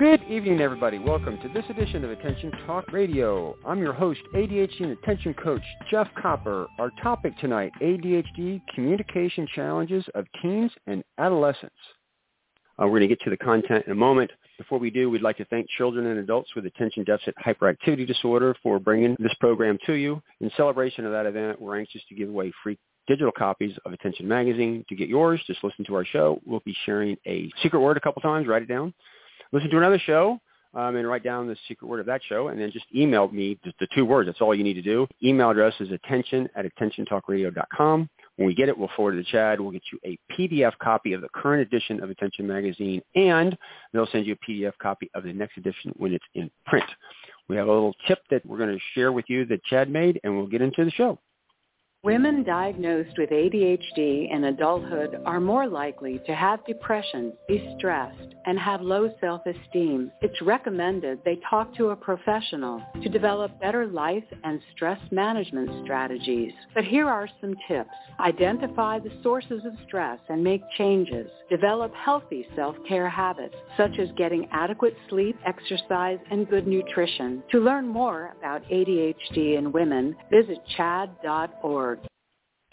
Good evening, everybody. Welcome to this edition of Attention Talk Radio. I'm your host, ADHD and Attention Coach Jeff Copper. Our topic tonight, ADHD Communication Challenges of Teens and Adolescents. Uh, we're going to get to the content in a moment. Before we do, we'd like to thank children and adults with attention deficit hyperactivity disorder for bringing this program to you. In celebration of that event, we're anxious to give away free digital copies of Attention Magazine. To get yours, just listen to our show. We'll be sharing a secret word a couple times. Write it down listen to another show um, and write down the secret word of that show, and then just email me the two words. That's all you need to do. Email address is attention at attentiontalkradio.com. When we get it, we'll forward it to CHADD. We'll get you a PDF copy of the current edition of Attention Magazine, and they'll send you a PDF copy of the next edition when it's in print. We have a little tip that we're going to share with you that CHADD made, and we'll get into the show. Women diagnosed with ADHD in adulthood are more likely to have depression, be stressed, and have low self-esteem. It's recommended they talk to a professional to develop better life and stress management strategies. But here are some tips. Identify the sources of stress and make changes. Develop healthy self-care habits, such as getting adequate sleep, exercise, and good nutrition. To learn more about ADHD in women, visit chadd.org.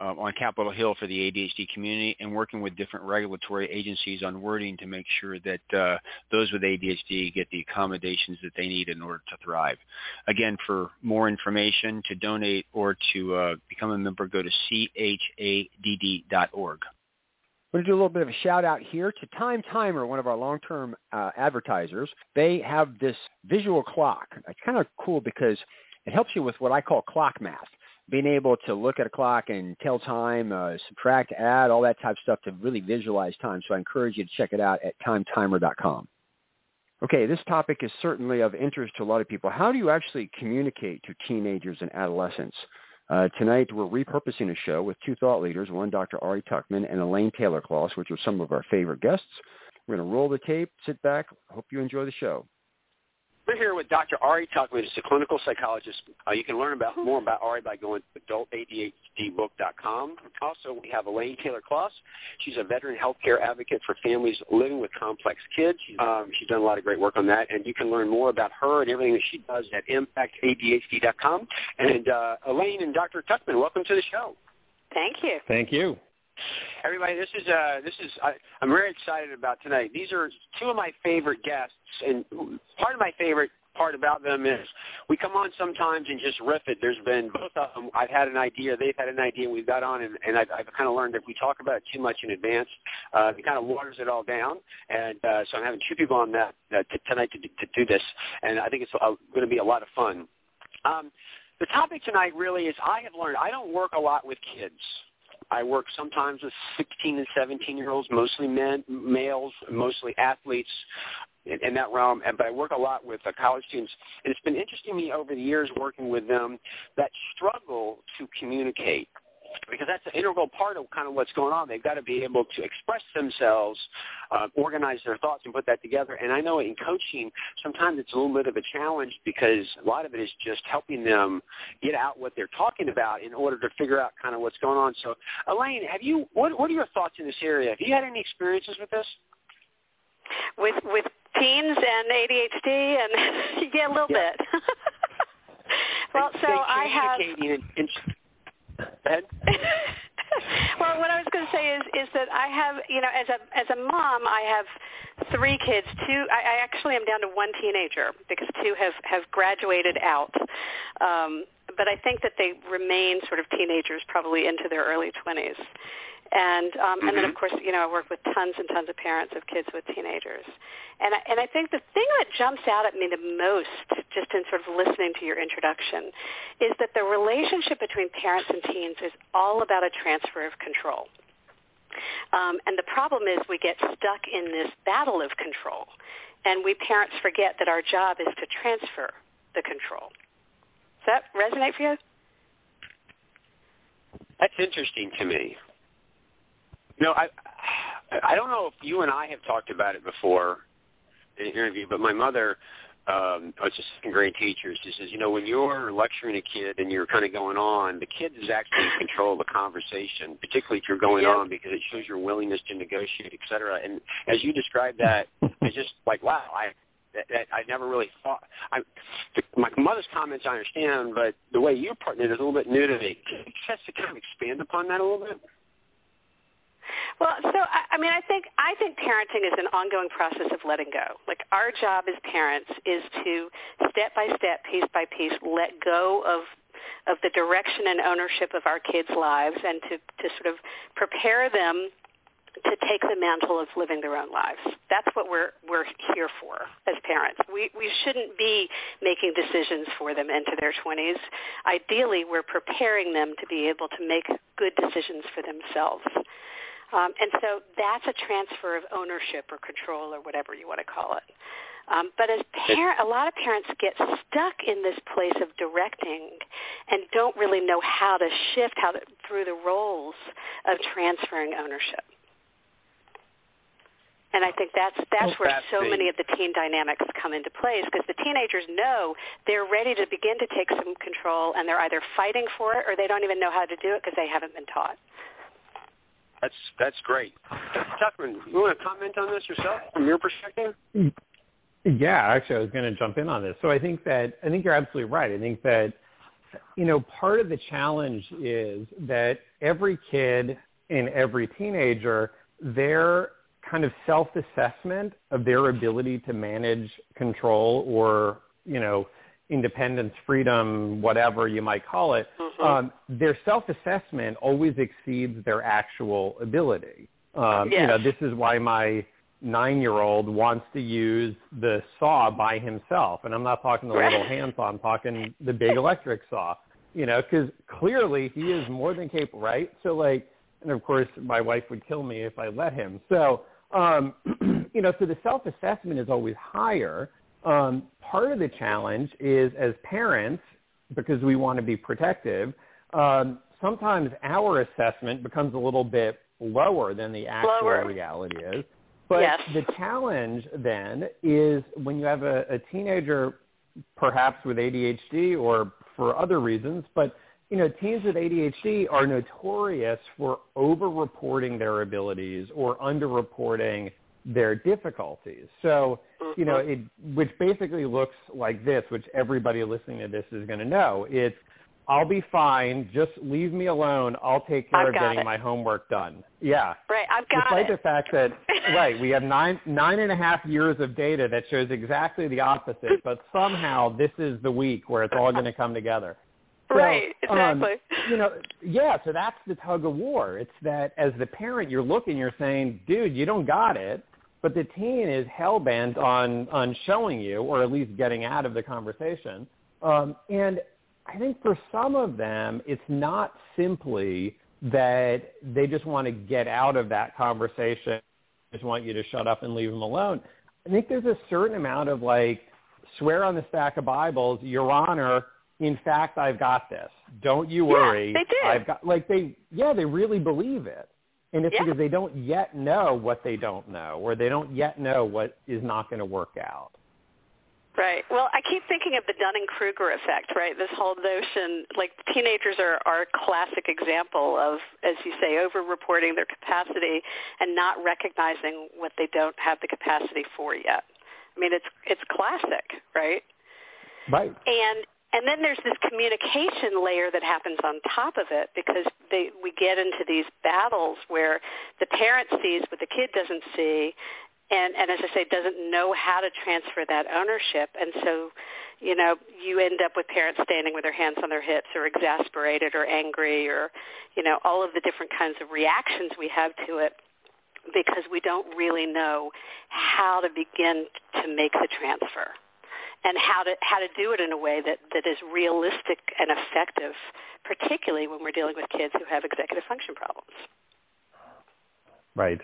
uh, on Capitol Hill for the ADHD community and working with different regulatory agencies on wording to make sure that uh, those with ADHD get the accommodations that they need in order to thrive. Again, for more information, to donate or to uh, become a member, go to chadd.org. I'm going to do a little bit of a shout out here to Time Timer, one of our long-term uh, advertisers. They have this visual clock. It's kind of cool because it helps you with what I call clock math being able to look at a clock and tell time, uh, subtract, add, all that type of stuff to really visualize time. So I encourage you to check it out at timetimer.com. Okay, this topic is certainly of interest to a lot of people. How do you actually communicate to teenagers and adolescents? Uh, tonight, we're repurposing a show with two thought leaders, one Dr. Ari Tuckman and Elaine Taylor-Klaus, which are some of our favorite guests. We're going to roll the tape, sit back. Hope you enjoy the show. We're here with Dr. Ari Tuckman, who's a clinical psychologist. Uh, you can learn about more about Ari by going to adultadhdbook.com. Also, we have Elaine Taylor-Klaus. She's a veteran healthcare advocate for families living with complex kids. Um, she's done a lot of great work on that, and you can learn more about her and everything that she does at impactadhd.com. And uh, Elaine and Dr. Tuckman, welcome to the show. Thank you. Thank you. Everybody, this is uh, this is I, I'm very excited about tonight. These are two of my favorite guests, and part of my favorite part about them is we come on sometimes and just riff it. There's been both of them. I've had an idea, they've had an idea, we've got on, and, and I've, I've kind of learned that if we talk about it too much in advance, uh, it kind of waters it all down. And uh, so I'm having two people on that uh, t- tonight to, to do this, and I think it's uh, going to be a lot of fun. Um, the topic tonight really is I have learned I don't work a lot with kids. I work sometimes with 16 and 17 year olds, mostly men, males, mostly athletes in, in that realm. And, but I work a lot with uh, college students, and it's been interesting to me over the years working with them that struggle to communicate because that's an integral part of kind of what's going on. They've got to be able to express themselves, uh, organize their thoughts, and put that together. And I know in coaching, sometimes it's a little bit of a challenge because a lot of it is just helping them get out what they're talking about in order to figure out kind of what's going on. So, Elaine, have you? What, what are your thoughts in this area? Have you had any experiences with this? With with teens and ADHD, and yeah, a little yeah. bit. well, so I have. And, and, ahead. well, what I was going to say is is that I have, you know, as a as a mom, I have three kids. Two, I, I actually am down to one teenager because two have have graduated out. Um, but I think that they remain sort of teenagers, probably into their early twenties. And um, mm-hmm. and then of course, you know, I work with tons and tons of parents of kids with teenagers. And I, and I think the thing that jumps out at me the most, just in sort of listening to your introduction, is that the relationship between parents and teens is all about a transfer of control. Um, and the problem is we get stuck in this battle of control, and we parents forget that our job is to transfer the control. Does that resonate for you? That's interesting to me. Know, I I don't know if you and I have talked about it before in an interview, but my mother um, I was a second grade teacher. She says, you know, when you're lecturing a kid and you're kind of going on, the kid is actually in control of the conversation, particularly if you're going yep. on because it shows your willingness to negotiate, et cetera. And as you described that, it's just like, wow, I that, that I never really thought. I, the, my mother's comments I understand, but the way you partnered is a little bit new to me. Can you just to kind of expand upon that a little bit? Well, so I, I mean, I think I think parenting is an ongoing process of letting go. Like our job as parents is to step by step, piece by piece, let go of of the direction and ownership of our kids' lives, and to to sort of prepare them to take the mantle of living their own lives. That's what we're we're here for as parents. We we shouldn't be making decisions for them into their 20s. Ideally, we're preparing them to be able to make good decisions for themselves. Um, and so that's a transfer of ownership or control or whatever you want to call it. Um, but as parent, a lot of parents get stuck in this place of directing and don't really know how to shift how to, through the roles of transferring ownership. And I think that's that's where so many of the teen dynamics come into place because the teenagers know they're ready to begin to take some control and they're either fighting for it or they don't even know how to do it because they haven't been taught. That's that's great. Tuckman, you want to comment on this yourself from your perspective? Yeah, actually, I was going to jump in on this. So I think that I think you're absolutely right. I think that you know part of the challenge is that every kid and every teenager, their kind of self-assessment of their ability to manage control or you know independence, freedom, whatever you might call it, mm-hmm. um, their self-assessment always exceeds their actual ability. Um, yes. You know, this is why my nine-year-old wants to use the saw by himself, and I'm not talking the right. little handsaw. I'm talking the big electric saw. You know, because clearly he is more than capable, right? So like, and of course my wife would kill me if I let him. So, um, you know, so the self-assessment is always higher. Um, part of the challenge is as parents, because we want to be protective, um, sometimes our assessment becomes a little bit lower than the actual lower. reality is. But yes. the challenge then is when you have a, a teenager, perhaps with ADHD or for other reasons, but you know, teens with ADHD are notorious for over-reporting their abilities or under-reporting their difficulties. So, you know, it, which basically looks like this, which everybody listening to this is going to know. It's, I'll be fine. Just leave me alone. I'll take care I've of getting it. my homework done. Yeah. Right, I've got Despite it. Despite the fact that, right, we have nine, nine and a half years of data that shows exactly the opposite, but somehow this is the week where it's all going to come together. So, right, um, exactly. you know, yeah, so that's the tug of war. It's that as the parent, you're looking, you're saying, dude, you don't got it. But the teen is hell bent on on showing you, or at least getting out of the conversation. Um, and I think for some of them, it's not simply that they just want to get out of that conversation, just want you to shut up and leave them alone. I think there's a certain amount of like, swear on the stack of Bibles, Your Honor, in fact, I've got this. Don't you worry. Yeah, they do. I've got like they yeah, they really believe it. And it's Yeah. because they don't yet know what they don't know, or they don't yet know what is not going to work out. Right. Well, I keep thinking of the Dunning-Kruger effect, right? This whole notion, like teenagers are, are a classic example of, as you say, over-reporting their capacity and not recognizing what they don't have the capacity for yet. I mean, it's it's classic, right? Right. And and then there's this communication layer that happens on top of it because they, we get into these battles where the parent sees what the kid doesn't see and, and as I say, doesn't know how to transfer that ownership. And so, you know, you end up with parents standing with their hands on their hips or exasperated or angry or, you know, all of the different kinds of reactions we have to it because we don't really know how to begin to make the transfer and how to how to do it in a way that, that is realistic and effective, particularly when we're dealing with kids who have executive function problems. Right.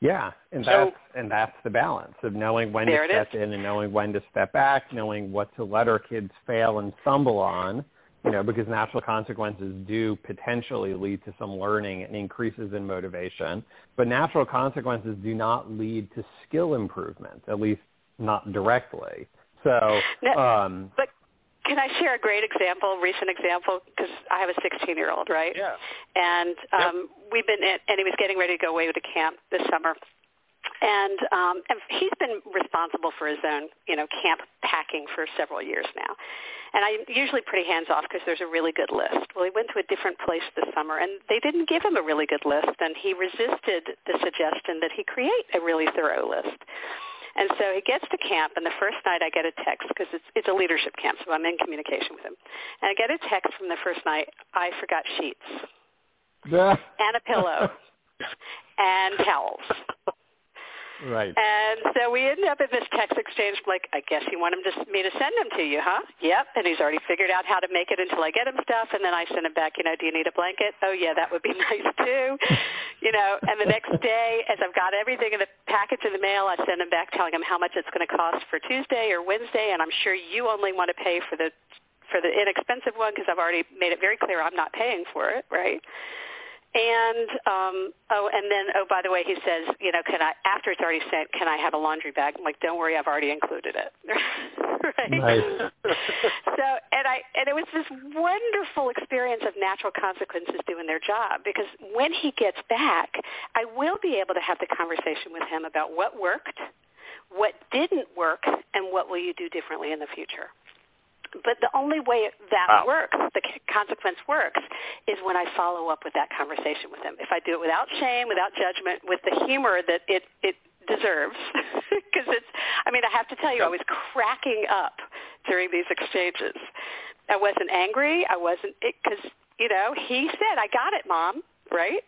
Yeah, and so, that's and that's the balance of knowing when to step in and knowing when to step back, knowing what to let our kids fail and stumble on, you know, because natural consequences do potentially lead to some learning and increases in motivation, but natural consequences do not lead to skill improvement, at least not directly. So, um, but can I share a great example, recent example? Because I have a 16-year-old, right? Yeah. And um, yep. we've been, in, and he was getting ready to go away to camp this summer. And, um, and he's been responsible for his own, you know, camp packing for several years now. And I'm usually pretty hands off because there's a really good list. Well, he went to a different place this summer, and they didn't give him a really good list, and he resisted the suggestion that he create a really thorough list. And so he gets to camp, and the first night I get a text because it's, it's a leadership camp, so I'm in communication with him. And I get a text from the first night, I forgot sheets and a pillow and towels. Right. And so we end up in this text exchange like, I guess you want him to, me to send him to you, huh? Yep. And he's already figured out how to make it until I get him stuff. And then I send him back, you know, do you need a blanket? Oh, yeah, that would be nice too. you know, and the next day, as I've got everything in the package in the mail, I send him back telling him how much it's going to cost for Tuesday or Wednesday. And I'm sure you only want to pay for the for the inexpensive one because I've already made it very clear I'm not paying for it, right? And um, oh, and then oh, by the way, he says, you know, can I after it's already sent, can I have a laundry bag? I'm like, don't worry, I've already included it. right. Nice. so, and I and it was this wonderful experience of natural consequences doing their job because when he gets back, I will be able to have the conversation with him about what worked, what didn't work, and what will you do differently in the future but the only way that wow. works, the consequence works, is when I follow up with that conversation with him. If I do it without shame, without judgment, with the humor that it it deserves, because it's. I mean, I have to tell you, I was cracking up during these exchanges. I wasn't angry. I wasn't because you know he said, "I got it, mom." Right.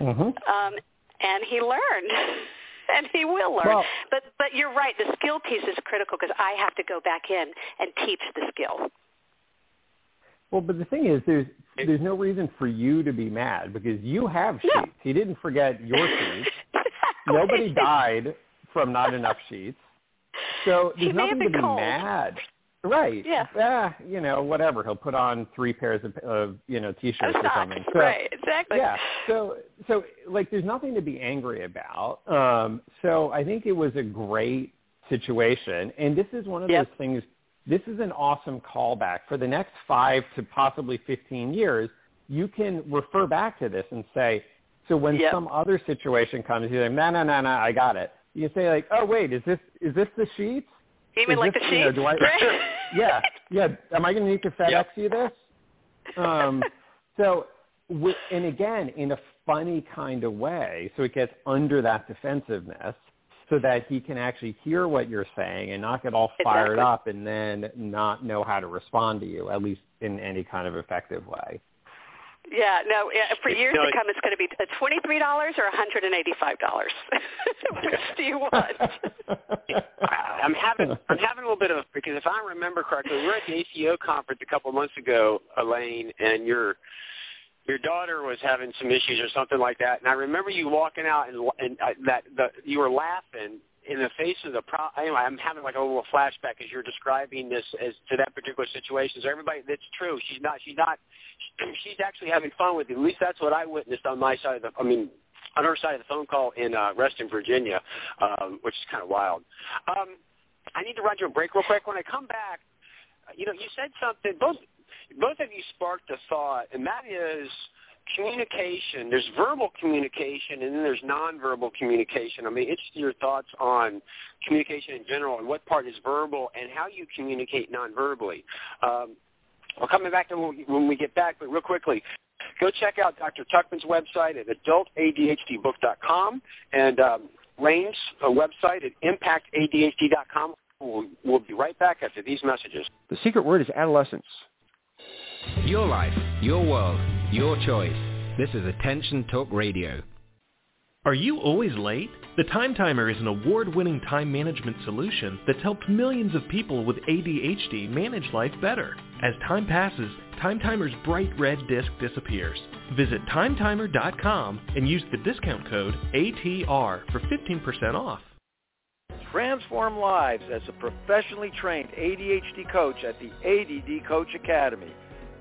Mm-hmm. Um, and he learned. and he will learn. Well, but but you're right. The skill piece is critical because I have to go back in and teach the skill. Well, but the thing is, there's there's no reason for you to be mad because you have sheets. No. He didn't forget your sheets. Nobody died from not enough sheets. So there's nothing to be cold. mad. Right. Yeah. Yeah. You know, whatever. He'll put on three pairs of, of you know t-shirts or something. So, right. Exactly. Yeah. So so like there's nothing to be angry about. Um, so I think it was a great situation, and this is one of yep. those things. This is an awesome callback for the next five to possibly 15 years. You can refer back to this and say, so when yep. some other situation comes, you're like, no, no, no, no, I got it. You say like, oh wait, is this is this the sheets? Even like this, the sheets? You know, I, yeah, yeah. Am I going to need to FedEx yep. you this? Um, so, and again, in a funny kind of way, so it gets under that defensiveness, so that he can actually hear what you're saying and not get all fired exactly. up, and then not know how to respond to you, at least in any kind of effective way. Yeah, no. For years no, to come, it's going to be twenty-three dollars or one hundred and eighty-five dollars. Which do you want? I'm having I'm having a little bit of because if I remember correctly, we were at the ACO conference a couple of months ago, Elaine, and your your daughter was having some issues or something like that, and I remember you walking out and and uh, that the, you were laughing in the face of the pro. Anyway, I'm having like a little flashback as you're describing this as to that particular situation. So everybody, that's true. She's not. She's not. She's actually having fun with it. At least that's what I witnessed on my side of the. I mean, on her side of the phone call in uh, Reston, Virginia, um, which is kind of wild. Um, I need to run to a break real quick. When I come back, you know, you said something. Both both of you sparked a thought, and that is communication. There's verbal communication, and then there's nonverbal communication. I mean, it's your thoughts on communication in general, and what part is verbal, and how you communicate nonverbally. Um, we're coming back to when we get back, but real quickly, go check out Dr. Tuckman's website at adultadhdbook.com and um, Lane's uh, website at impactadhd.com We'll, we'll be right back after these messages. The secret word is adolescence. Your life, your world, your choice. This is Attention Talk Radio. Are you always late? The Time Timer is an award-winning time management solution that's helped millions of people with ADHD manage life better. As time passes, Time Timer's bright red disc disappears. Visit timetimer.com and use the discount code ATR for 15% off. Transform lives as a professionally trained ADHD coach at the ADD Coach Academy.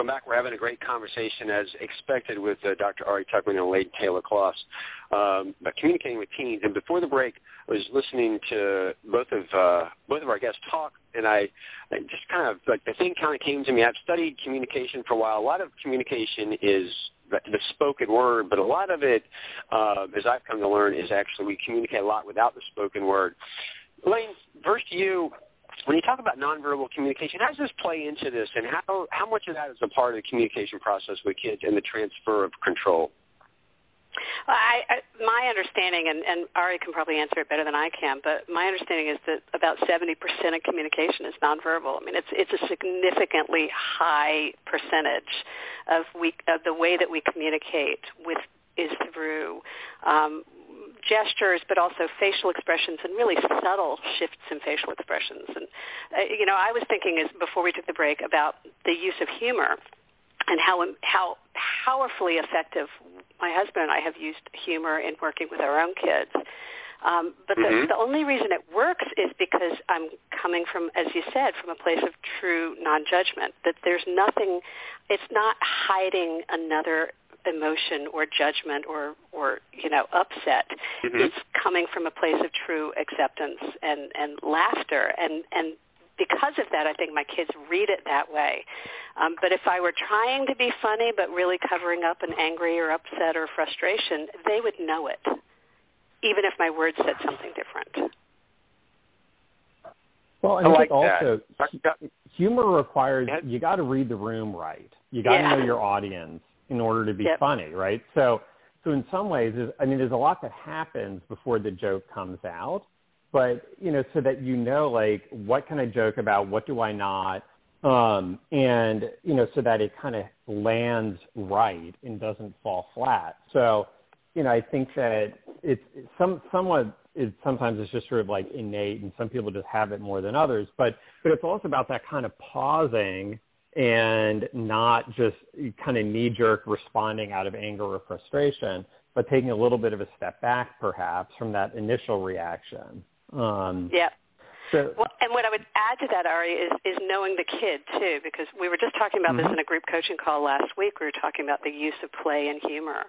Welcome back. We're having a great conversation, as expected, with uh, Dr. Ari Tuckman and Elaine Taylor Klaus um, about communicating with teens. And before the break, I was listening to both of uh, both of our guests talk, and I, I just kind of like the thing kind of came to me. I've studied communication for a while. A lot of communication is the, spoken word, but a lot of it, uh, as I've come to learn, is actually we communicate a lot without the spoken word. Elaine, first to you when you talk about nonverbal communication, how does this play into this, and how how much of that is a part of the communication process with kids and the transfer of control? Well, I, I, my understanding, and, and Ari can probably answer it better than I can, but my understanding is that about 70% of communication is nonverbal. I mean, it's it's a significantly high percentage of we of the way that we communicate with is through um, gestures, but also facial expressions and really subtle shifts in facial expressions. And uh, you know, I was thinking as before we took the break about the use of humor and how how powerfully effective my husband and I have used humor in working with our own kids. Um, but the, mm-hmm. the only reason it works is because I'm coming from, as you said, from a place of true non-judgment. That there's nothing, it's not hiding another emotion or judgment or or you know upset mm-hmm. it's coming from a place of true acceptance and and laughter and and because of that i think my kids read it that way um, but if i were trying to be funny but really covering up an angry or upset or frustration they would know it even if my words said something different well, and I, I like also that. humor requires you got to read the room right. You got to Yeah. know your audience in order to be Yep. funny, right? So, so in some ways, I mean, there's a lot that happens before the joke comes out, but you know, so that you know, like, what can I joke about? What do I not? Um, and you know, so that it kind of lands right and doesn't fall flat. So, you know, I think that it's it's some somewhat it sometimes it's just sort of like innate, and some people just have it more than others. But but it's also about that kind of pausing and not just kind of knee jerk responding out of anger or frustration, but taking a little bit of a step back perhaps from that initial reaction. Um, yeah so, Well, and what I would add to that, Ari, is, is knowing the kid too, because we were just talking about Mm-hmm. this in a group coaching call last week. We were talking about the use of play and humor,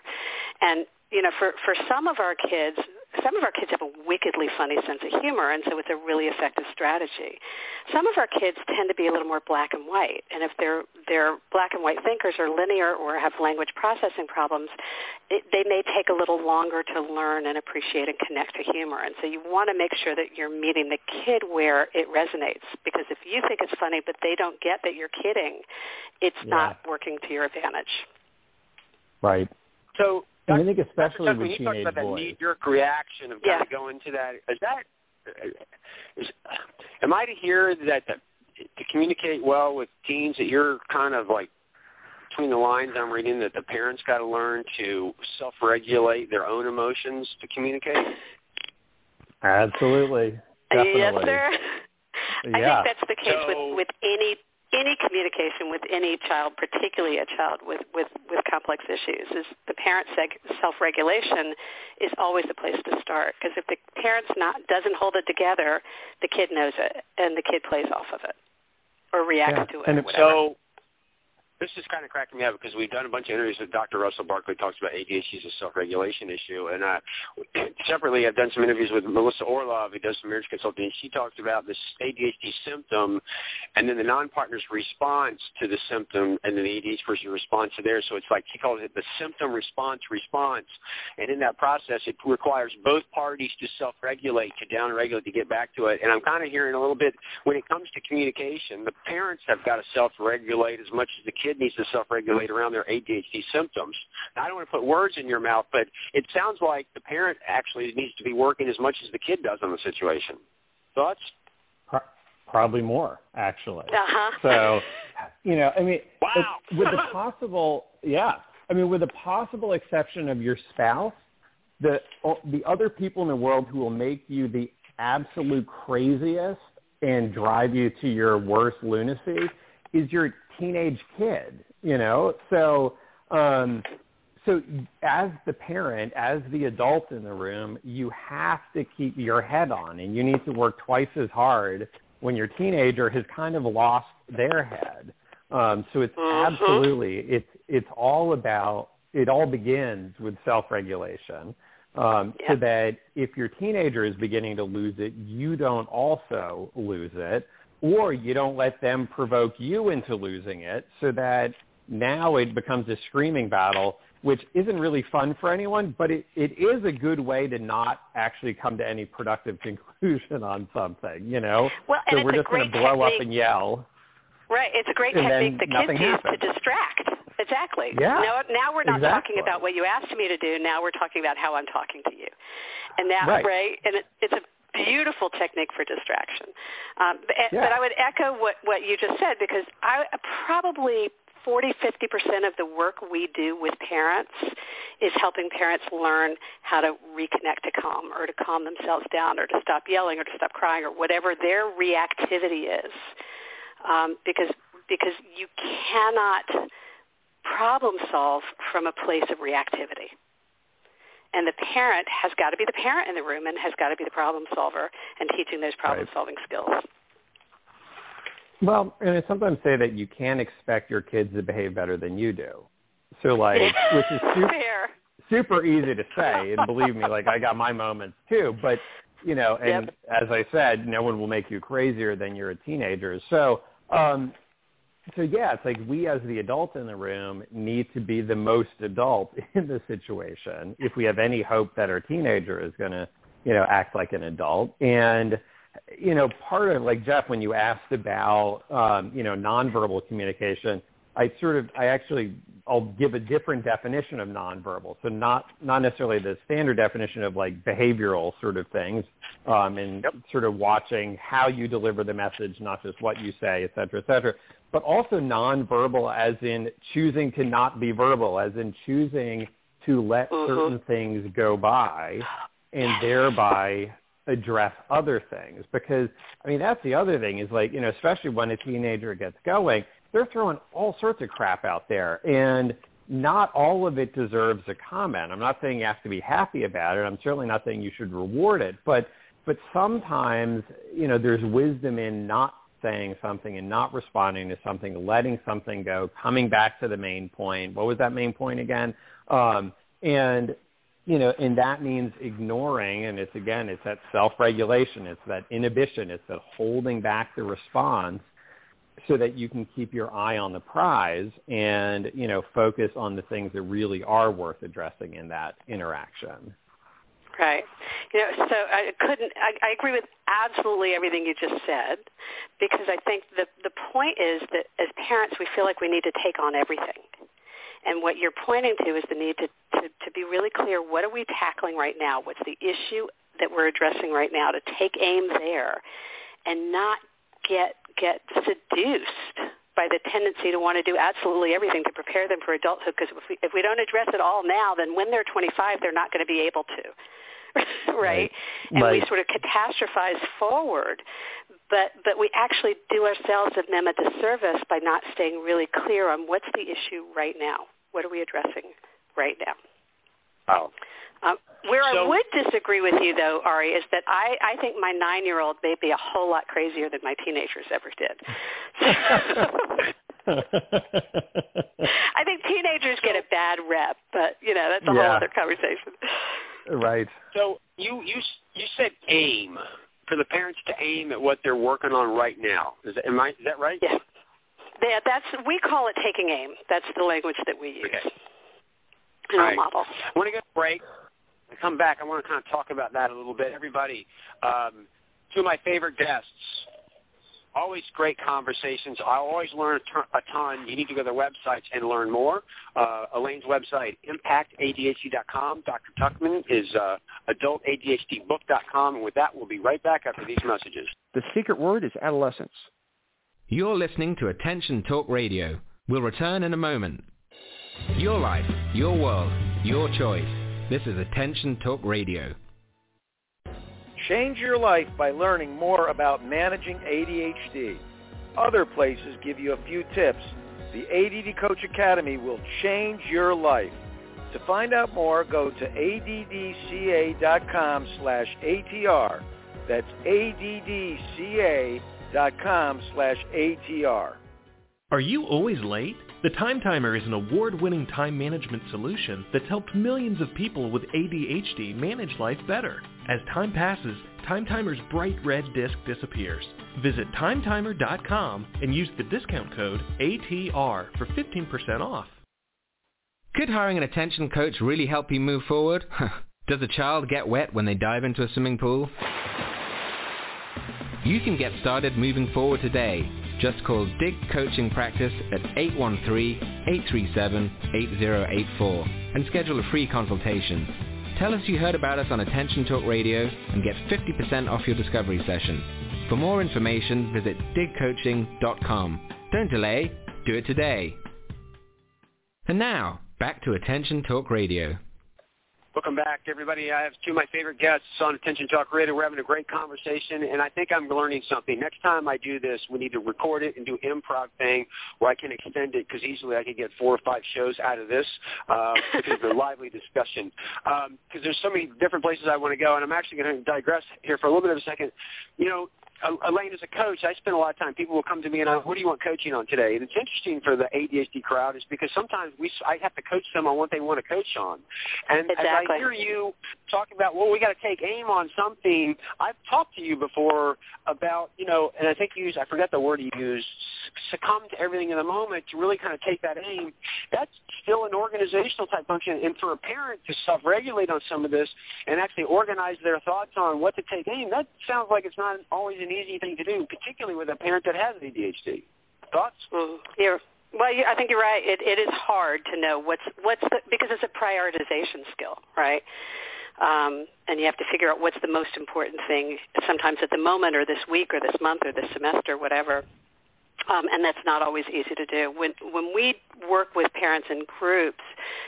and you know, for for some of our kids, some of our kids have a wickedly funny sense of humor, and so it's a really effective strategy. Some of our kids tend to be a little more black and white, and if they're they're black and white thinkers or linear or have language processing problems, it, they may take a little longer to learn and appreciate and connect to humor. And so you want to make sure that you're meeting the kid where it resonates, because if you think it's funny but they don't get that you're kidding, it's Yeah. not working to your advantage. right. So, And I think Dr. especially Tuckman, with you talked teenage about that boys. knee-jerk reaction of Yeah. kind of going to that. Is that? Is, am I to hear that the, to communicate well with teens that you're kind of like between the lines I'm reading that the parents got to learn to self-regulate their own emotions to communicate? Absolutely. Definitely. Yes, sir. I Yeah. think that's the case So- with, with any any communication with any child, particularly a child with, with, with complex issues, is the parent seg- self-regulation is always the place to start. Because if the parent's not doesn't hold it together, the kid knows it, and the kid plays off of it or reacts Yeah. to it. And or if- So, this is kind of cracking me up because we've done a bunch of interviews with Dr. Russell Barkley talks about ADHD as a self-regulation issue, and uh, separately I've done some interviews with Melissa Orlov, who does some marriage consulting, and she talks about this ADHD symptom, and then the non-partner's response to the symptom, and then the ADHD person responds to theirs. So it's like she calls it the symptom response response, and in that process, it requires both parties to self-regulate, to down-regulate, to get back to it. And I'm kind of hearing a little bit when it comes to communication, the parents have got to self-regulate as much as the kids kid needs to self-regulate around their ADHD symptoms. Now, I don't want to put words in your mouth, but it sounds like the parent actually needs to be working as much as the kid does on the situation. Thoughts? Probably more, actually. Uh-huh. So, you know, I mean, wow. with the possible, yeah, I mean, with the possible exception of your spouse, the the other people in the world who will make you the absolute craziest and drive you to your worst lunacy is your teenage kid, you know? So, um, so as the parent, as the adult in the room, you have to keep your head on and you need to work twice as hard when your teenager has kind of lost their head. Um, so it's mm-hmm. absolutely, it's, it's all about, it all begins with self-regulation. Um, so that if your teenager is beginning to lose it, you don't also lose it or you don't let them provoke you into losing it so that now it becomes a screaming battle, which isn't really fun for anyone, but it, it is a good way to not actually come to any productive conclusion on something, you know? Well, so we're just going to blow technique. up and yell. Right. It's a great technique the kids nothing use to distract. Exactly. Yeah, Now, now we're not exactly. talking about what you asked me to do. Now we're talking about how I'm talking to you. And that, Right. And it, it's a beautiful technique for distraction. Um, but, Yeah. but I would echo what, what you just said because I probably 40, 50% of the work we do with parents is helping parents learn how to reconnect to calm or to calm themselves down or to stop yelling or to stop crying or whatever their reactivity is. Um, because because you cannot problem solve from a place of reactivity. And the parent has got to be the parent in the room and has got to be the problem solver and teaching those problem solving skills. Well, and I sometimes say that you can't expect your kids to behave better than you do. So like, which is super, Fair. super easy to say, and believe me, like I got my moments too. But you know, and Yep. as I said, no one will make you crazier than you're a teenager. So, um, so yeah, it's like we as the adult in the room need to be the most adult in the situation if we have any hope that our teenager is going to, you know, act like an adult. And you know, part of like Jeff, when you asked about um, you know nonverbal communication, I sort of I actually I'll give a different definition of nonverbal. So not not necessarily the standard definition of like behavioral sort of things, um, and sort of watching how you deliver the message, not just what you say, et cetera, et cetera, but also nonverbal as in choosing to not be verbal, as in choosing to let Mhm. certain things go by and thereby address other things because I mean that's the other thing is like you know especially when a teenager gets going they're throwing all sorts of crap out there and not all of it deserves a comment. I'm not saying you have to be happy about it. I'm certainly not saying you should reward it, but but sometimes you know there's wisdom in not saying something and not responding to something, letting something go, coming back to the main point. What was that main point again? Um, and you know, and that means ignoring, and it's again, it's that self-regulation, it's that inhibition, it's that holding back the response so that you can keep your eye on the prize and, you know, focus on the things that really are worth addressing in that interaction. Right. You know, so I couldn't. I, I agree with absolutely everything you just said, because I think the the point is that as parents, we feel like we need to take on everything, and what you're pointing to is the need to to, to be really clear. What are we tackling right now? What's the issue that we're addressing right now? To take aim there, and not get get seduced by the tendency to want to do absolutely everything to prepare them for adulthood because if we, if we don't address it all now then when they're 25 they're not going to be able to right? Right. And we sort of catastrophize forward, but but we actually do ourselves and them a disservice by not staying really clear on what's the issue right now. What are we addressing right now? Oh. Um, where I would disagree with you, though, Ari, is that I, I think my nine-year-old may be a whole lot crazier than my teenagers ever did. I think teenagers get a bad rep, but you know that's a Yeah. whole other conversation. Right. So you you you said aim for the parents to aim at what they're working on right now. Is that, am I is that right? Yeah. Yeah, that's we call it taking aim. That's the language that we use Okay. in our All right. model. I want to go to break. I come back. I want to kind of talk about that a little bit. Everybody, um, two of my favorite guests. Always great conversations. I always learn a ton- You need to go to their websites and learn more. Uh, Elaine's website, impactadhd.com. Dr. Tuckman is uh, adultadhdbook.com. And with that, we'll be right back after these messages. The secret word is adolescence. You're listening to Attention Talk Radio. We'll return in a moment. Your life, your world, your choice. This is Attention Talk Radio. Change your life by learning more about managing ADHD. Other places give you a few tips. The ADD Coach Academy will change your life. To find out more, go to addca.com slash ATR. That's addca.com slash ATR. Are you always late? The Time Timer is an award-winning time management solution that's helped millions of people with ADHD manage life better. As time passes, Time Timer's bright red disc disappears. Visit timetimer.com and use the discount code ATR for 15% off. Could hiring an attention coach really help you move forward? Does a child get wet when they dive into a swimming pool? You can get started moving forward today. Just call Dig Coaching Practice at 813-837-8084 and schedule a free consultation. Tell us you heard about us on Attention Talk Radio and get 50% off your discovery session. For more information, visit digcoaching.com. Don't delay, do it today. And now, back to Attention Talk Radio. Welcome back, everybody. I have two of my favorite guests on Attention Talk Radio. We're having a great conversation, and I think I'm learning something. Next time I do this, we need to record it and do improv thing where I can extend it because easily I could get four or five shows out of this uh, because of the lively discussion. Because there's so many different places I want to go, and I'm actually going to digress here for a little bit of a second. You know, Elaine, as a coach, I spend a lot of time. People will come to me and I, what do you want coaching on today? And it's interesting for the ADHD crowd is because sometimes we, I have to coach them on what they want to coach on. And Exactly. as I hear you talking about, well, we got to take aim on something. I've talked to you before about, you know, and I think you used, I forgot the word you used, succumb to everything in the moment to really kind of take that aim. That's still an organizational type function. And for a parent to self-regulate on some of this and actually organize their thoughts on what to take aim, that sounds like it's not always an easy thing to do, particularly with a parent that has ADHD. Thoughts? Mm, you're well. I think you're right. It, it is hard to know what's what's the because it's a prioritization skill, right? Um, and you have to figure out what's the most important thing. Sometimes at the moment, or this week, or this month, or this semester, whatever. Um, and that's not always easy to do. When when we work with parents in groups,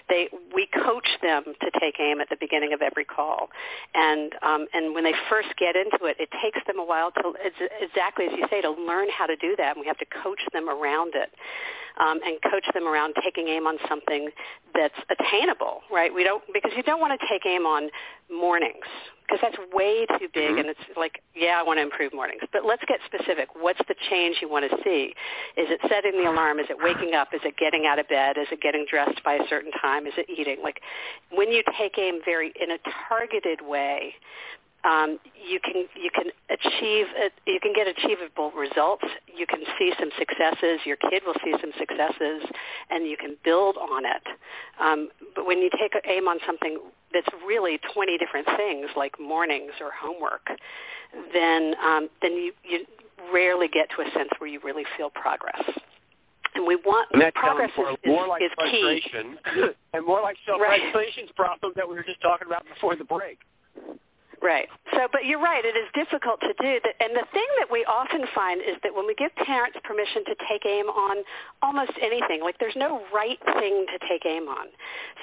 they we coach them to take aim at the beginning of every call, and um, and when they first get into it, it takes them a while to exactly as you say to learn how to do that. And we have to coach them around it, um, and coach them around taking aim on something that's attainable. Right? We don't because you don't want to take aim on mornings because that's way too big Mm-hmm. and it's like yeah i want to improve mornings. But let's get specific. What's the change you want to see? Is it setting the alarm? Is it waking up? Is it getting out of bed? Is it getting dressed by a certain time? Is it eating? Like when you take aim very in a targeted way um, you can you can achieve it, you can get achievable results. You can see some successes. Your kid will see some successes, and you can build on it. Um, but when you take aim on something that's really 20 different things, like mornings or homework, then um, then you you rarely get to a sense where you really feel progress. And we want And that progress is, more, is, like is key. and more like self-regulation's problem that we were just talking about before the break. Right. So, but you're right. It is difficult to do. That, and the thing that we often find is that when we give parents permission to take aim on almost anything, like there's no right thing to take aim on.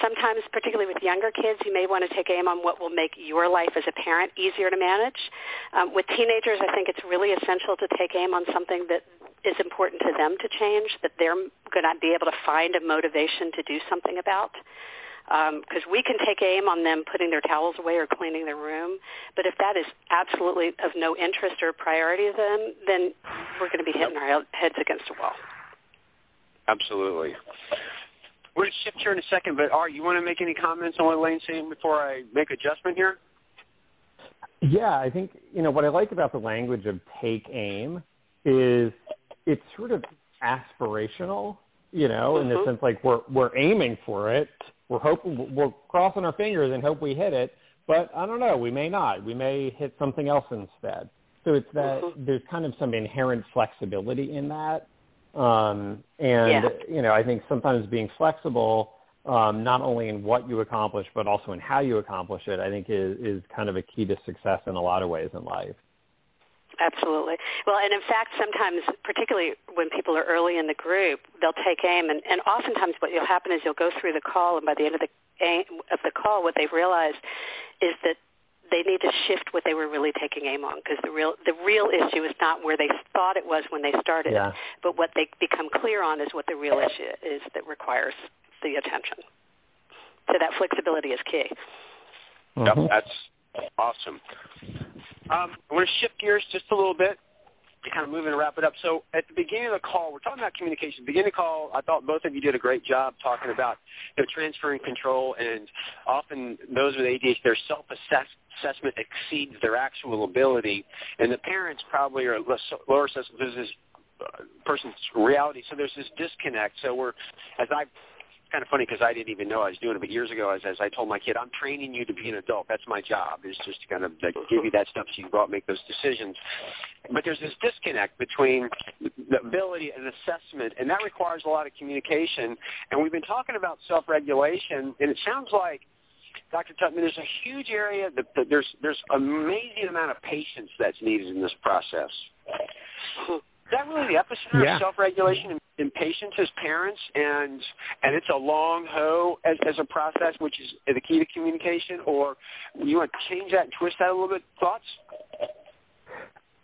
Sometimes, particularly with younger kids, you may want to take aim on what will make your life as a parent easier to manage. Um, with teenagers, I think it's really essential to take aim on something that is important to them to change, that they're going to be able to find a motivation to do something about because we can take aim on them putting their towels away or cleaning their room. But if that is absolutely of no interest or priority to them, then we're going to be hitting our heads against a wall. Absolutely. We're going to shift here in a second, but Art, you want to make any comments on what Lane's saying before I make adjustment here? Yeah, I think you know what I like about the language of take aim is it's sort of aspirational, you know, mm-hmm. in the mm-hmm. sense like we're we're aiming for it, we're hoping we're crossing our fingers and hope we hit it, but I don't know, we may not. We may hit something else instead. So it's that mm-hmm. there's kind of some inherent flexibility in that. Um, and yeah. you know, I think sometimes being flexible um, not only in what you accomplish but also in how you accomplish it, I think is, is kind of a key to success in a lot of ways in life. Absolutely. Well, and in fact, sometimes, particularly when people are early in the group, they'll take aim, and, and oftentimes what will happen is you'll go through the call, and by the end of the aim, of the call, what they've realized is that they need to shift what they were really taking aim on because the real the real issue is not where they thought it was when they started, yeah. but what they become clear on is what the real issue is that requires the attention. So that flexibility is key. Mm-hmm. Yep, that's awesome. Um, I want to shift gears just a little bit to kind of move and wrap it up. So at the beginning of the call, we're talking about communication. Beginning of the call, I thought both of you did a great job talking about you know, transferring control, and often those with ADHD, their self-assessment exceeds their actual ability, and the parents probably are less, lower assessment. There's this uh, person's reality, so there's this disconnect. So we're, as I kind of funny because I didn't even know I was doing it. But years ago, as, as I told my kid, I'm training you to be an adult. That's my job is just to kind of like, give you that stuff so you can go out and make those decisions. But there's this disconnect between the ability and assessment, and that requires a lot of communication. And we've been talking about self-regulation, and it sounds like Dr. Tuckman, there's a huge area that, that there's there's amazing amount of patience that's needed in this process. Is that really the epicenter yeah. of self-regulation and, and patience as parents, and and it's a long hoe as, as a process, which is the key to communication? Or you want to change that and twist that a little bit? Thoughts?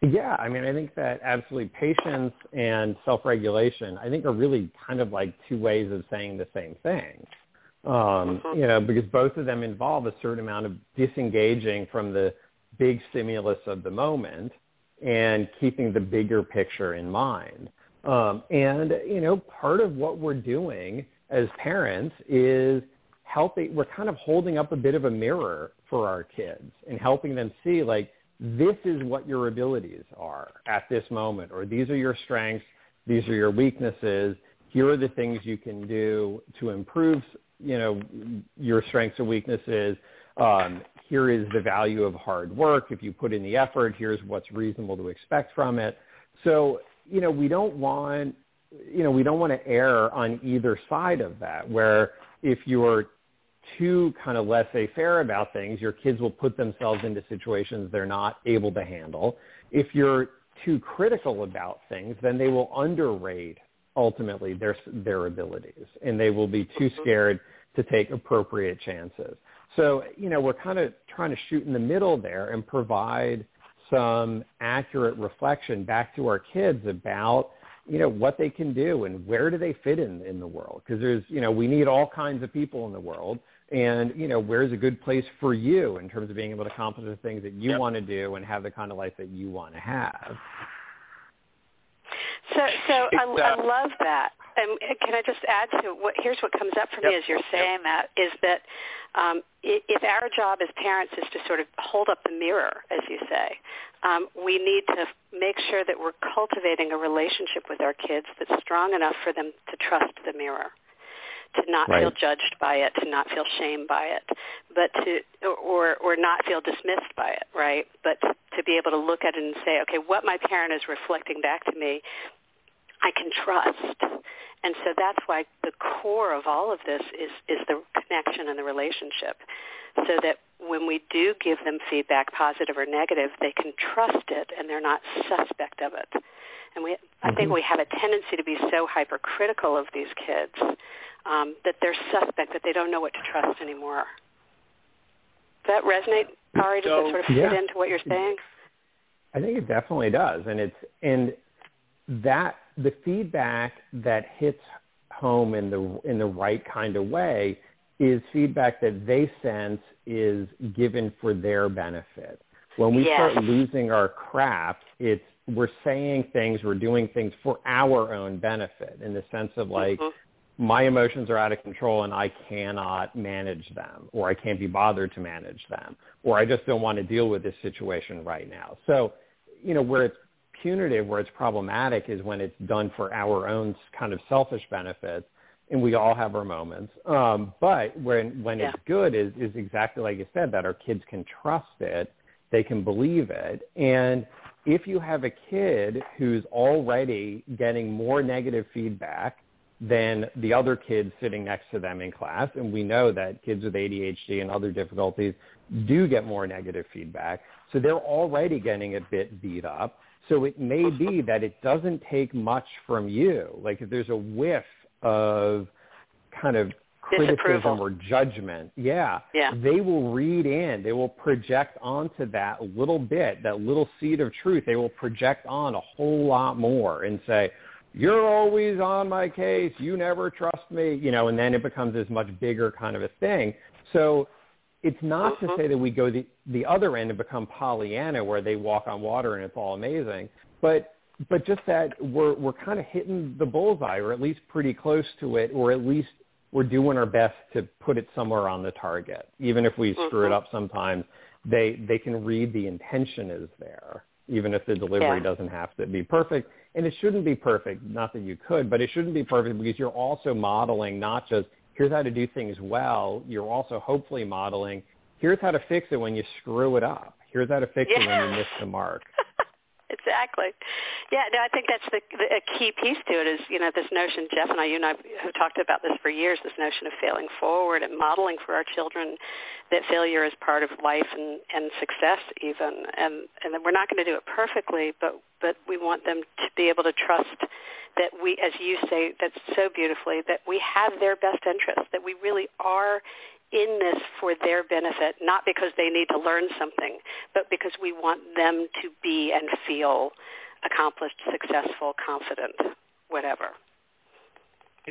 Yeah, I mean, I think that absolutely patience and self-regulation, I think, are really kind of like two ways of saying the same thing. Um, mm-hmm. You know, because both of them involve a certain amount of disengaging from the big stimulus of the moment and keeping the bigger picture in mind. Um, and, you know, part of what we're doing as parents is helping, we're kind of holding up a bit of a mirror for our kids and helping them see like, this is what your abilities are at this moment, or these are your strengths, these are your weaknesses. Here are the things you can do to improve, you know, your strengths or weaknesses. Um, here is the value of hard work. If you put in the effort, here's what's reasonable to expect from it. So, you know, we don't want, you know, we don't want to err on either side of that, where if you're too kind of laissez-faire about things, your kids will put themselves into situations they're not able to handle. If you're too critical about things, then they will underrate ultimately their their abilities, and they will be too scared to take appropriate chances. So, you know, we're kind of trying to shoot in the middle there and provide some accurate reflection back to our kids about, you know, what they can do and where do they fit in in the world. Because there's, you know, we need all kinds of people in the world. And, you know, where's a good place for you in terms of being able to accomplish the things that you yep. want to do and have the kind of life that you want to have. So, so I, I uh, love that. And can I just add to what? Here's what comes up for yep. me as you're saying yep. that is that um, if our job as parents is to sort of hold up the mirror, as you say, um, we need to make sure that we're cultivating a relationship with our kids that's strong enough for them to trust the mirror to not right. feel judged by it, to not feel shame by it, but to or or not feel dismissed by it, right? But to be able to look at it and say, okay, what my parent is reflecting back to me I can trust. And so that's why the core of all of this is, is the connection and the relationship so that when we do give them feedback, positive or negative, they can trust it and they're not suspect of it. And we, I think mm-hmm. we have a tendency to be so hypercritical of these kids um, that they're suspect, that they don't know what to trust anymore. Does that resonate, Ari? Does so, that sort of fit yeah. into what you're saying? I think it definitely does, and it's and that the feedback that hits home in the in the right kind of way is feedback that they sense is given for their benefit. When we yes. start losing our crap, it's we're saying things, we're doing things for our own benefit in the sense of like, mm-hmm. my emotions are out of control and I cannot manage them, or I can't be bothered to manage them, or I just don't want to deal with this situation right now. So, you know, where it's punitive, where it's problematic is when it's done for our own kind of selfish benefits and we all have our moments. Um, but when when yeah. it's good is is exactly like you said that our kids can trust it, they can believe it, and if you have a kid who's already getting more negative feedback than the other kids sitting next to them in class, and we know that kids with ADHD and other difficulties do get more negative feedback, so they're already getting a bit beat up. So it may be that it doesn't take much from you. Like if there's a whiff of kind of criticism or judgment, yeah, yeah, they will read in, they will project onto that little bit, that little seed of truth. They will project on a whole lot more and say, "You're always on my case. You never trust me," you know, and then it becomes this much bigger kind of a thing. So it's not mm-hmm. to say that we go the the other end and become Pollyanna, where they walk on water and it's all amazing, but but just that we're we're kind of hitting the bullseye, or at least pretty close to it, or at least we're doing our best to put it somewhere on the target. Even if we mm-hmm. screw it mm-hmm. up sometimes, they they can read the intention is there, even if the delivery yeah. doesn't have to be perfect. And it shouldn't be perfect. Not that you could, but it shouldn't be perfect because you're also modeling not just here's how to do things well. You're also hopefully modeling here's how to fix it when you screw it up. Here's how to fix yeah. it when you miss the mark. exactly. Yeah, no, I think that's the, the a key piece to it is you know this notion. Jeff and I, you and I have talked about this for years. This notion of failing forward and modeling for our children that failure is part of life and and success even, and and that we're not going to do it perfectly, but but we want them to be able to trust that we, as you say, that's so beautifully, that we have their best interest, that we really are in this for their benefit, not because they need to learn something, but because we want them to be and feel accomplished, successful, confident, whatever.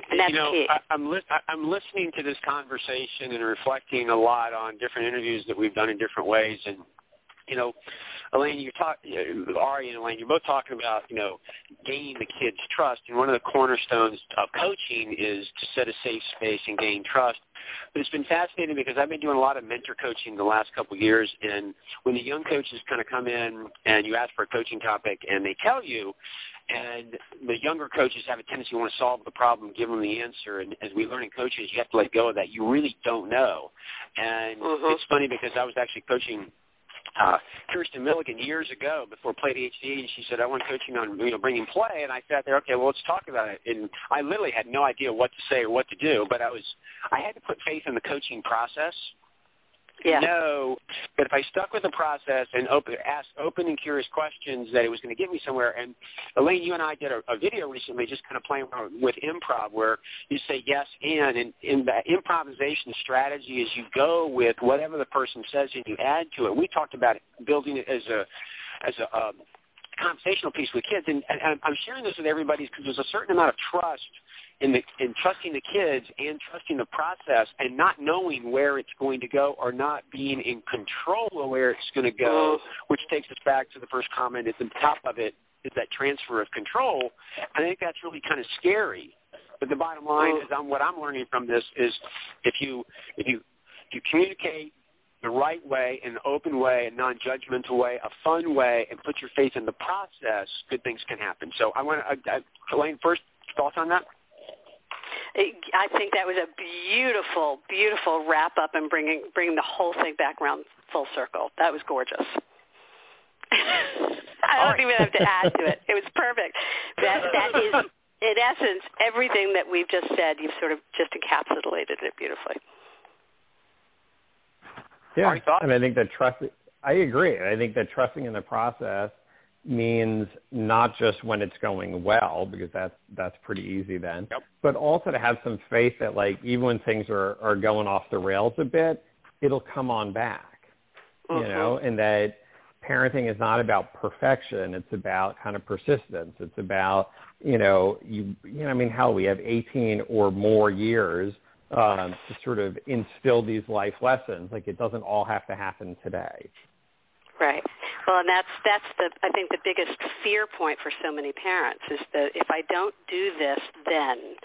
And that's you know, key. I, I'm li- I'm listening to this conversation and reflecting a lot on different interviews that we've done in different ways, and you know, Elaine, you're talking, Ari and Elaine, you're both talking about, you know, gaining the kids' trust. And one of the cornerstones of coaching is to set a safe space and gain trust. But it's been fascinating because I've been doing a lot of mentor coaching the last couple of years. And when the young coaches kind of come in and you ask for a coaching topic and they tell you, and the younger coaches have a tendency to want to solve the problem, give them the answer. And as we learn in coaches, you have to let go of that. You really don't know. And mm-hmm. it's funny because I was actually coaching uh, Kirsten Milligan years ago before Play ADHD, and she said, I want coaching on you know bringing play, and I sat there, okay, well let's talk about it. And I literally had no idea what to say or what to do, but I was I had to put faith in the coaching process yeah. know that if I stuck with the process and open, asked open and curious questions, that it was going to get me somewhere. And Elaine, you and I did a, a video recently, just kind of playing with improv, where you say yes and, and in that improvisation strategy is you go with whatever the person says and you add to it. We talked about building it as a as a um, conversational piece with kids, and, and I'm sharing this with everybody because there's a certain amount of trust in, the, in trusting the kids and trusting the process and not knowing where it's going to go or not being in control of where it's going to go, mm-hmm. which takes us back to the first comment at the top of it, is that transfer of control. I think that's really kind of scary. But the bottom line mm-hmm. is, on what I'm learning from this is, if you if you if you communicate the right way, in an open way, a non-judgmental way, a fun way, and put your faith in the process, good things can happen. So I want to, uh, Elaine, first thoughts on that? I think that was a beautiful, beautiful wrap up and bringing bringing the whole thing back around full circle. That was gorgeous. I don't right. even have to add to it. It was perfect. That that is, in essence, everything that we've just said. You've sort of just encapsulated it beautifully. Yeah, and I think that trust. I agree. I think that trusting in the process means not just when it's going well, because that's that's pretty easy then, yep. but also to have some faith that like even when things are are going off the rails a bit, it'll come on back, you mm-hmm. know, and that parenting is not about perfection; it's about kind of persistence. It's about you know you you know I mean hell we have 18 or more years um, to sort of instill these life lessons. Like it doesn't all have to happen today. Right. Well, and that's that's the I think the biggest fear point for so many parents is that if I don't do this, then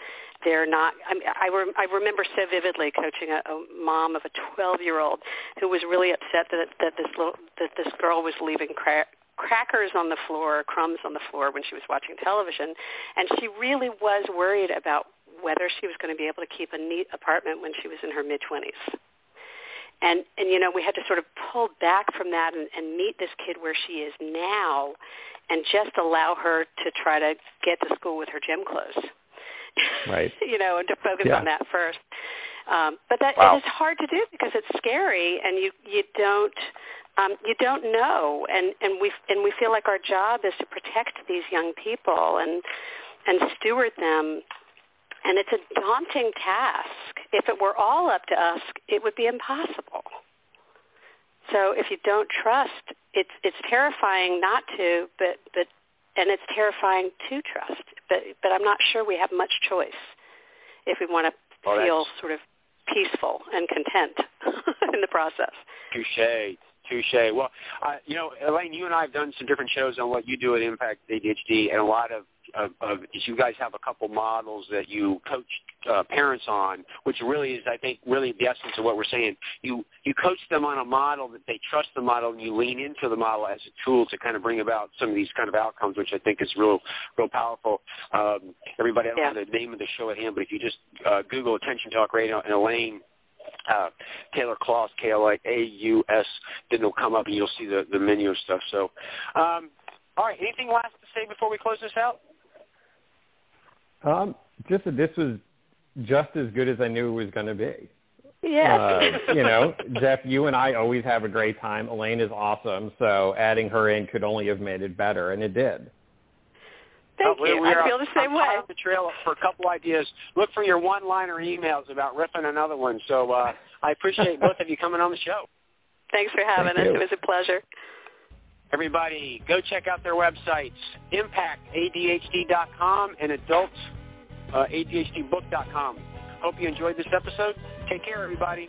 they're not. I mean, I, rem, I remember so vividly coaching a, a mom of a 12-year-old who was really upset that that this little that this girl was leaving cra- crackers on the floor, crumbs on the floor when she was watching television, and she really was worried about whether she was going to be able to keep a neat apartment when she was in her mid 20s and and you know we had to sort of pull back from that and, and meet this kid where she is now and just allow her to try to get to school with her gym clothes. Right. You know and to focus yeah. on that first. Um, but that wow. it is hard to do because it's scary and you you don't um, you don't know. And and we and we feel like our job is to protect these young people and and steward them and it's a daunting task. If it were all up to us, it would be impossible. So if you don't trust, it's it's terrifying not to, but but and it's terrifying to trust. But but I'm not sure we have much choice if we want to well, feel sort of peaceful and content in the process. Touche. Touche. Well, uh, you know, Elaine, you and I have done some different shows on what you do at Impact ADHD, and a lot of of, of you guys have a couple models that you coach uh, parents on, which really is, I think, really the essence of what we're saying. You you coach them on a model that they trust the model, and you lean into the model as a tool to kind of bring about some of these kind of outcomes, which I think is real real powerful. Um, everybody, I don't yeah. have the name of the show at hand, but if you just uh, Google Attention Talk Radio and Elaine uh, Taylor Klaus, K-L-A-U-S, then it'll come up and you'll see the, the menu and stuff. So, um, all right, anything last to say before we close this out? Um, just that this was just as good as I knew it was going to be. Yeah. Uh, you know, Jeff, you and I always have a great time. Elaine is awesome, so adding her in could only have made it better, and it did. Thank uh, you. We're, I feel the same way. On the trail for a couple ideas. Look for your one-liner emails about riffing another one. So uh, I appreciate both of you coming on the show. Thanks for having Thank us. you. It was a pleasure. Everybody, go check out their websites, impactadhd.com and adult uh, Hope you enjoyed this episode. Take care, everybody.